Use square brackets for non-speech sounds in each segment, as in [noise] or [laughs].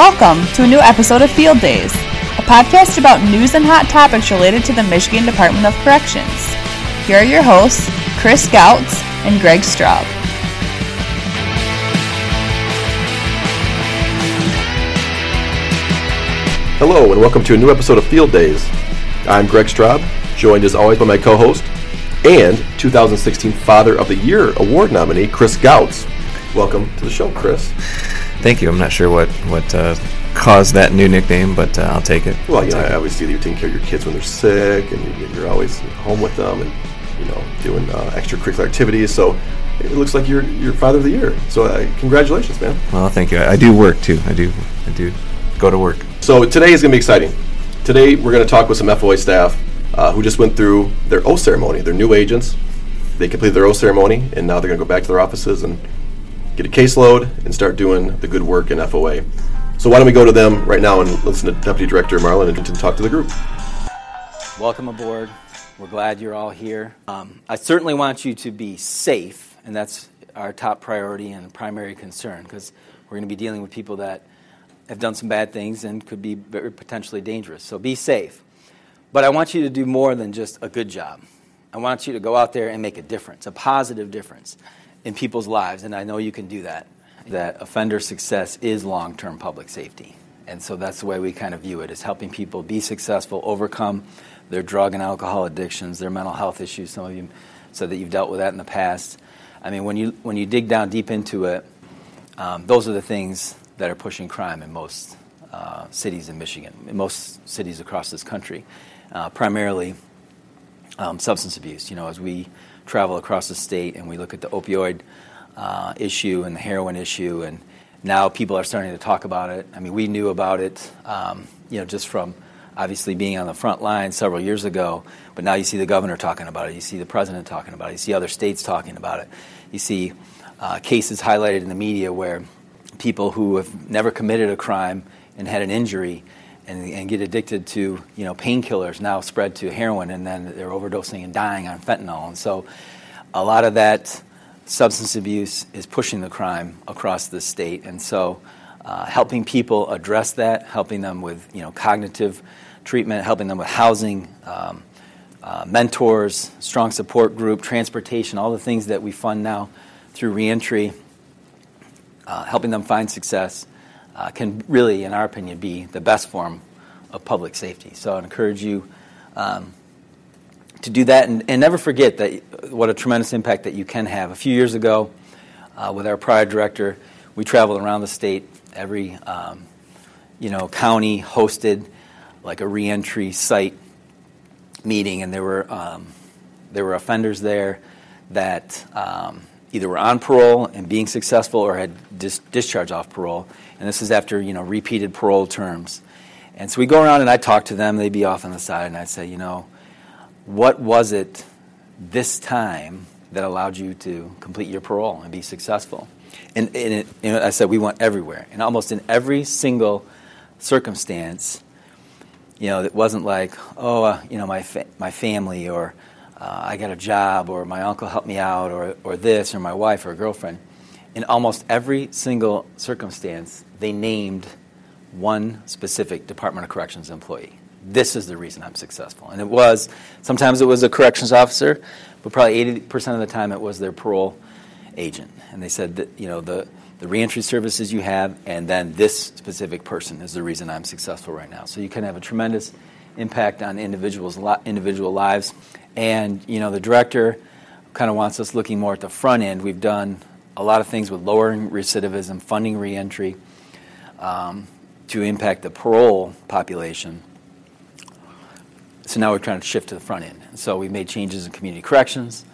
Welcome to a new episode of Field Days, a podcast about news and hot topics related to the Michigan Department of Corrections. Here are your hosts, Chris Gautz and Greg Straub. Hello, and welcome to a new episode of Field Days. I'm Greg Straub, joined as always by my co host and 2016 Father of the Year award nominee, Chris Gautz. Welcome to the show, Chris. Thank you. I'm not sure what what uh, caused that new nickname, but uh, I'll take it. Well, you know, I always see that you're taking care of your kids when they're sick, and you're always home with them, and you know, doing uh, extracurricular activities. So it looks like you're you're Father of the Year. So uh, congratulations, man. Well, thank you. I, I do work too. I do. I do go to work. So today is going to be exciting. Today we're going to talk with some FOA staff uh, who just went through their oath ceremony. They're new agents. They completed their oath ceremony, and now they're going to go back to their offices and get a caseload and start doing the good work in FOA. So why don't we go to them right now and listen to Deputy Director Marlan and talk to the group. Welcome aboard. We're glad you're all here. Um, I certainly want you to be safe, and that's our top priority and primary concern because we're going to be dealing with people that have done some bad things and could be very potentially dangerous. So be safe. But I want you to do more than just a good job. I want you to go out there and make a difference, a positive difference in people's lives, and I know you can do that. That offender success is long term public safety. And so that's the way we kind of view it is helping people be successful, overcome their drug and alcohol addictions, their mental health issues. Some of you said that you've dealt with that in the past. I mean, when you, when you dig down deep into it, um, those are the things that are pushing crime in most uh, cities in Michigan, in most cities across this country, uh, primarily um, substance abuse. You know, as we travel across the state and we look at the opioid uh, issue and the heroin issue, and now people are starting to talk about it. I mean, we knew about it, um, you know, just from obviously being on the front line several years ago, but now you see the governor talking about it, you see the president talking about it, you see other states talking about it, you see uh, cases highlighted in the media where people who have never committed a crime and had an injury and, and get addicted to you know painkillers now spread to heroin and then they're overdosing and dying on fentanyl. And so a lot of that substance abuse is pushing the crime across the state. And so uh, helping people address that helping them with you know cognitive treatment helping them with housing um, uh, mentors strong support group transportation all the things that we fund now through reentry uh, helping them find success uh, can really, in our opinion, be the best form of public safety. So I encourage you um, to do that and, and, never forget that what a tremendous impact that you can have. A few years ago, uh, with our prior director, we traveled around the state. Every um, you know county hosted like a reentry site meeting, and there were um, there were offenders there that um, either were on parole and being successful or had dis- discharged off parole. And this is after you know repeated parole terms. And so we go around and I talk to them. They'd be off on the side, and I'd say, you know, what was it this time that allowed you to complete your parole and be successful? And, and it, you know, I said we went everywhere, and almost in every single circumstance, you know, it wasn't like, oh, uh, you know, my fa- my family or uh, I got a job, or my uncle helped me out, or, or this, or my wife or a girlfriend. In almost every single circumstance, they named one specific Department of Corrections employee. This is the reason I'm successful. And it was, sometimes it was a corrections officer, but probably 80% of the time it was their parole agent. And they said that, you know, the, the reentry services you have, and then this specific person is the reason I'm successful right now. So you can have a tremendous impact on individuals' individual lives. And you know, the director kind of wants us looking more at the front end. We've done a lot of things with lowering recidivism, funding reentry, um, to impact the parole population. So now we're trying to shift to the front end. So we've made changes in community corrections,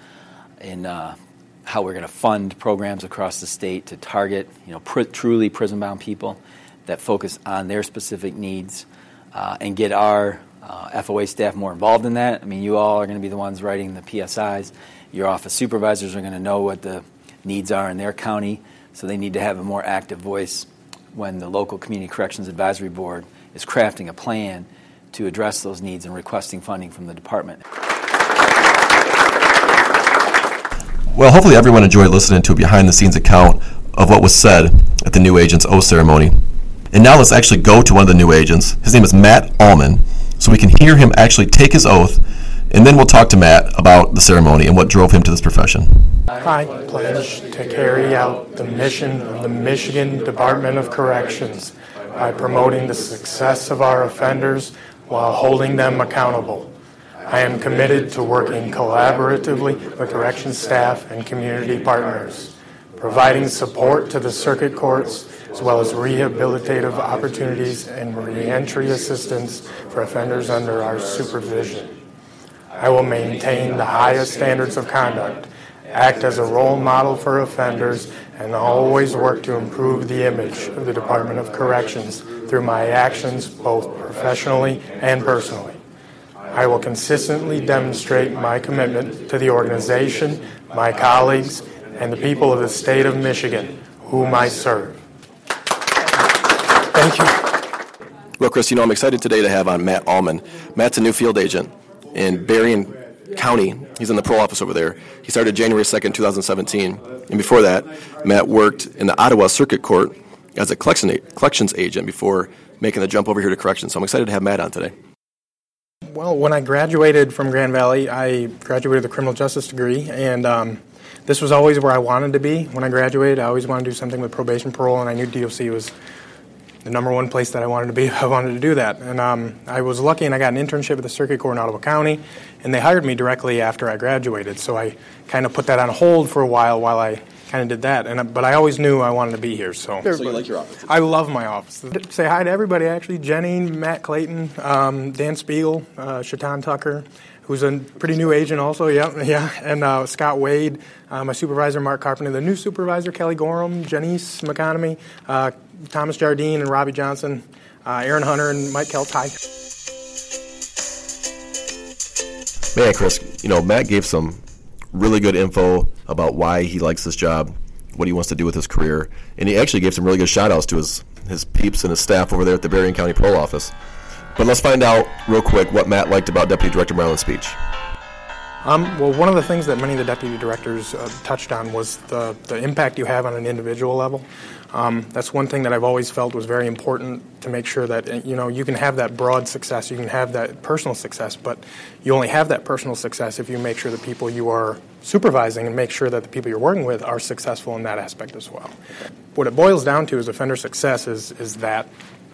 in uh, how we're going to fund programs across the state to target, you know, pr- truly prison-bound people that focus on their specific needs, uh, and get our uh, FOA staff more involved in that. I mean, you all are going to be the ones writing the PSIs. Your office supervisors are going to know what the needs are in their county, so they need to have a more active voice when the local community corrections advisory board is crafting a plan to address those needs and requesting funding from the department. Well, hopefully everyone enjoyed listening to a behind the scenes account of what was said at the new agent's oath ceremony. And now let's actually go to one of the new agents. His name is Matt Allman, so we can hear him actually take his oath, and then we'll talk to Matt about the ceremony and what drove him to this profession. I pledge to carry out the mission of the Michigan Department of Corrections by promoting the success of our offenders while holding them accountable. I am committed to working collaboratively with corrections staff and community partners, providing support to the circuit courts as well as rehabilitative opportunities and reentry assistance for offenders under our supervision. I will maintain the highest standards of conduct, act as a role model for offenders, and always work to improve the image of the Department of Corrections through my actions both professionally and personally. I will consistently demonstrate my commitment to the organization, my colleagues, and the people of the state of Michigan, whom I serve. Thank you. Well, Chris, you know, I'm excited today to have on Matt Allman. Matt's a new field agent in Berrien County. He's in the pro office over there. He started January 2nd, 2017. And before that, Matt worked in the Ottawa Circuit Court as a collection, collections agent before making the jump over here to corrections. So I'm excited to have Matt on today. Well, when I graduated from Grand Valley, I graduated with a criminal justice degree, and um, this was always where I wanted to be. When I graduated, I always wanted to do something with probation parole, and I knew DOC was the number one place that I wanted to be. [laughs] I wanted to do that, and um, I was lucky, and I got an internship at the Circuit Court in Ottawa County, and they hired me directly after I graduated. So I kind of put that on hold for a while while I kind of did that. And but I always knew I wanted to be here. So, so you like your office? I love my office. Say hi to everybody. Actually, Jenny, Matt Clayton, um, Dan Spiegel, uh, Shatan Tucker, who's a pretty new agent also. Yeah, [laughs] yeah, and uh, Scott Wade, uh, my supervisor Mark Carpenter, the new supervisor Kelly Gorham, Janice McConomy, uh, Thomas Jardine, and Robbie Johnson, uh, Aaron Hunter, and Mike Kelty. Man, Chris, you know Matt gave some really good info about why he likes this job, what he wants to do with his career, and he actually gave some really good shout outs to his, his peeps and his staff over there at the Berrien County Parole Office. But let's find out real quick what Matt liked about Deputy Director Marlan's speech. Um, well, one of the things that many of the deputy directors uh, touched on was the, the impact you have on an individual level. Um, that's one thing that I've always felt was very important to make sure that you know you can have that broad success, you can have that personal success, but you only have that personal success if you make sure the people you are supervising and make sure that the people you're working with are successful in that aspect as well. What it boils down to is offender success is is that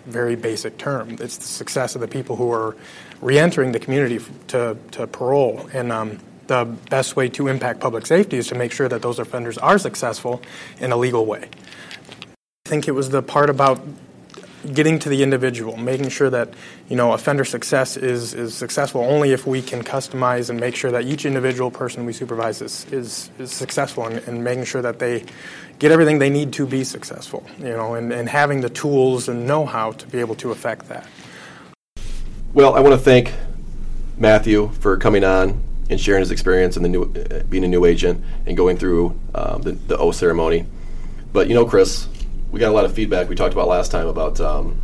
very basic term. It's the success of the people who are reentering the community to, to parole. And um, the best way to impact public safety is to make sure that those offenders are successful in a legal way. I think it was the part about getting to the individual, making sure that you know offender success is, is successful only if we can customize and make sure that each individual person we supervise is, is, is successful and, and making sure that they get everything they need to be successful, you know, and, and having the tools and know-how to be able to affect that. Well, I want to thank Matthew for coming on and sharing his experience in the new, uh, being a new agent and going through um, the, the O ceremony. But you know, Chris, we got a lot of feedback we talked about last time about um,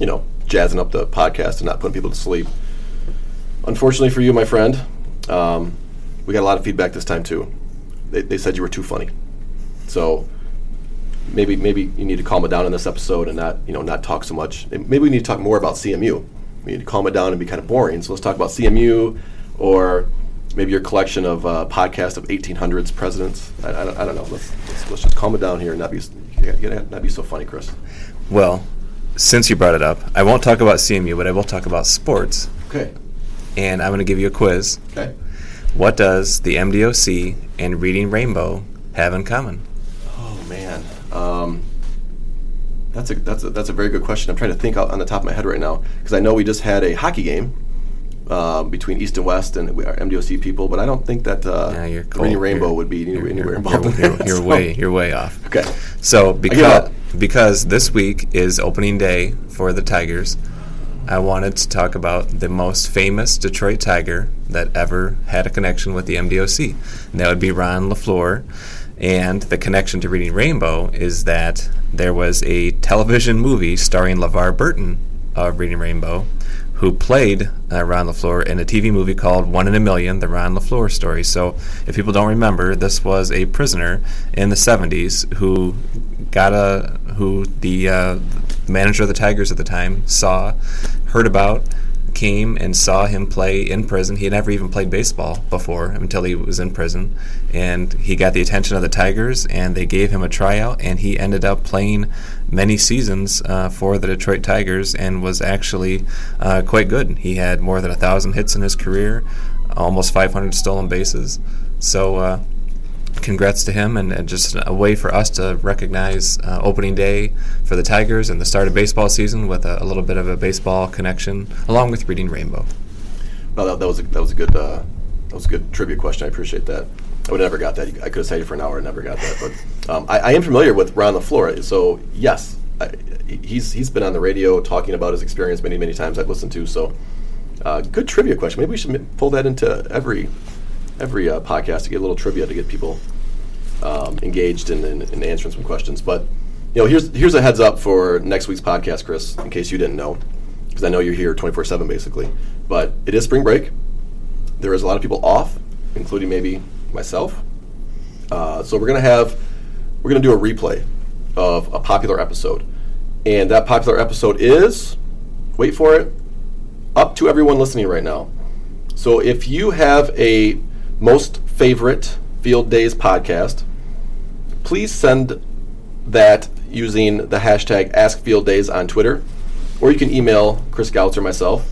you know jazzing up the podcast and not putting people to sleep. Unfortunately for you, my friend, um, we got a lot of feedback this time too. They, they said you were too funny. So maybe maybe you need to calm it down in this episode and not you know not talk so much. Maybe we need to talk more about CMU. We need to calm it down and be kind of boring. So let's talk about CMU or maybe your collection of uh, podcasts of 1800s presidents. I, I, I don't know. Let's, let's, let's just calm it down here and not be not be so funny, Chris. Well, since you brought it up, I won't talk about CMU, but I will talk about sports. Okay. And I'm going to give you a quiz. Okay. What does the MDOC and Reading Rainbow have in common? Oh man, um, that's a that's a that's a very good question. I'm trying to think on the top of my head right now because I know we just had a hockey game um, between East and West and our MDOC people, but I don't think that uh, yeah, Green Rainbow you're, would be anywhere, anywhere involved. You're, you're, you're way you're way off. Okay. So because because this week is opening day for the Tigers, I wanted to talk about the most famous Detroit Tiger that ever had a connection with the MDOC. And that would be Ron LeFlore. And the connection to Reading Rainbow is that there was a television movie starring LeVar Burton of Reading Rainbow, who played uh, Ron LeFlore in a TV movie called One in a Million, The Ron LeFlore Story. So, if people don't remember, this was a prisoner in the 70s who got a who the uh, manager of the Tigers at the time saw, heard about, came and saw him play in prison. He had never even played baseball before until he was in prison. And he got the attention of the Tigers, and they gave him a tryout, and he ended up playing many seasons uh, for the Detroit Tigers and was actually uh, quite good. He had more than a thousand hits in his career, almost 500 stolen bases. So, uh, congrats to him and, and, just a way for us to recognize uh, opening day for the Tigers and the start of baseball season with a, a, little bit of a baseball connection, along with reading Rainbow. Well, that, that was a, that was a good uh, that was a good trivia question. I appreciate that. I would never got that. I could have stayed for an hour and never got that. But um, I, I, am familiar with Ron LeFlore. So yes, I, he's he's been on the radio talking about his experience many many times. I've listened to. So uh, good trivia question. Maybe we should pull that into every every uh, podcast to get a little trivia to get people um, engaged in, answering some questions. But you know, here's here's a heads up for next week's podcast, Chris, in case you didn't know, because I know you're here 24 seven basically. But it is spring break. There is a lot of people off, including maybe myself. Uh, so we're gonna have we're gonna do a replay of a popular episode, and that popular episode is wait for it up to everyone listening right now. So if you have a most favorite Field Days podcast, please send that using the hashtag AskFieldDays on Twitter, or you can email Chris Gautz or myself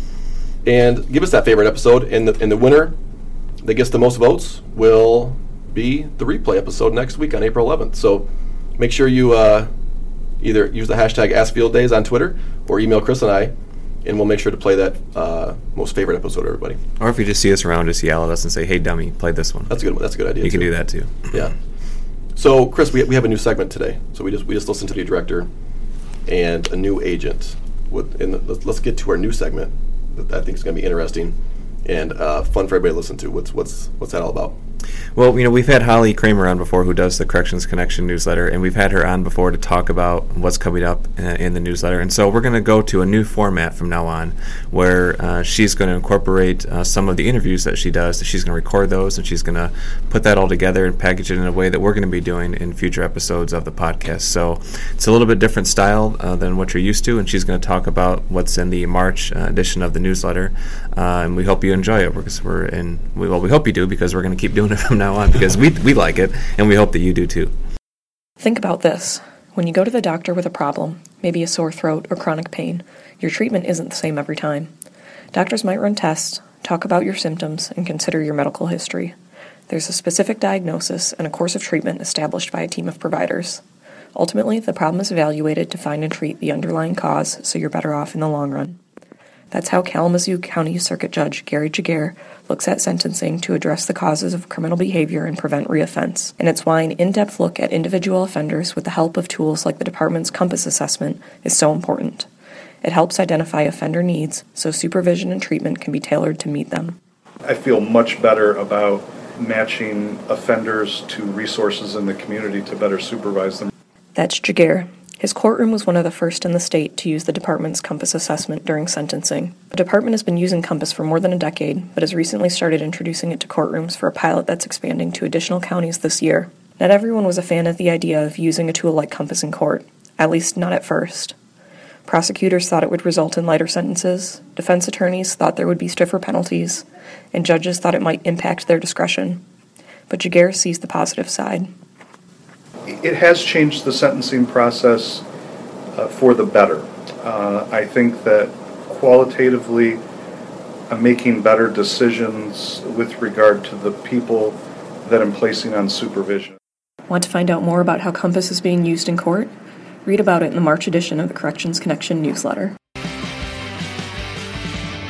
and give us that favorite episode. And the, and the winner that gets the most votes will be the replay episode next week on April 11th. So make sure you uh, either use the hashtag AskFieldDays on Twitter or email Chris and I and we'll make sure to play that uh, most favorite episode, everybody. Or if you just see us around, just yell at us and say, "Hey, dummy, play this one." That's a good. That's a good idea. You too. can do that too. Yeah. So, Chris, we, we have a new segment today. So we just we just listened to the director and a new agent. With, and let's, let's get to our new segment that I think is going to be interesting and uh, fun for everybody to listen to. What's what's what's that all about? Well, you know, we've had Holly Kramer on before, who does the Corrections Connection newsletter, and we've had her on before to talk about what's coming up uh, in the newsletter. And so we're going to go to a new format from now on, where uh, she's going to incorporate uh, some of the interviews that she does. She's going to record those, and she's going to put that all together and package it in a way that we're going to be doing in future episodes of the podcast. So it's a little bit different style uh, than what you're used to, and she's going to talk about what's in the March uh, edition of the newsletter. Uh, and we hope you enjoy it because we're in. Well, we hope you do because we're going to keep doing it from now on because we, we like it and we hope that you do too. Think about this. When you go to the doctor with a problem, maybe a sore throat or chronic pain, your treatment isn't the same every time. Doctors might run tests, talk about your symptoms, and consider your medical history. There's a specific diagnosis and a course of treatment established by a team of providers. Ultimately, the problem is evaluated to find and treat the underlying cause so you're better off in the long run. That's how Kalamazoo County Circuit Judge Gary Giguere looks at sentencing to address the causes of criminal behavior and prevent reoffense. And it's why an in depth look at individual offenders with the help of tools like the department's COMPAS Assessment is so important. It helps identify offender needs so supervision and treatment can be tailored to meet them. I feel much better about matching offenders to resources in the community to better supervise them. That's Giguere. His courtroom was one of the first in the state to use the department's COMPAS assessment during sentencing. The department has been using COMPAS for more than a decade, but has recently started introducing it to courtrooms for a pilot that's expanding to additional counties this year. Not everyone was a fan of the idea of using a tool like COMPAS in court, at least not at first. Prosecutors thought it would result in lighter sentences, defense attorneys thought there would be stiffer penalties, and judges thought it might impact their discretion. But Giguere sees the positive side it has changed the sentencing process uh, for the better. Uh, I think that qualitatively, I'm making better decisions with regard to the people that I'm placing on supervision. Want to find out more about how COMPAS is being used in court? Read about it in the March edition of the Corrections Connection newsletter.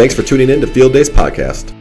Thanks for tuning in to Field Days Podcast.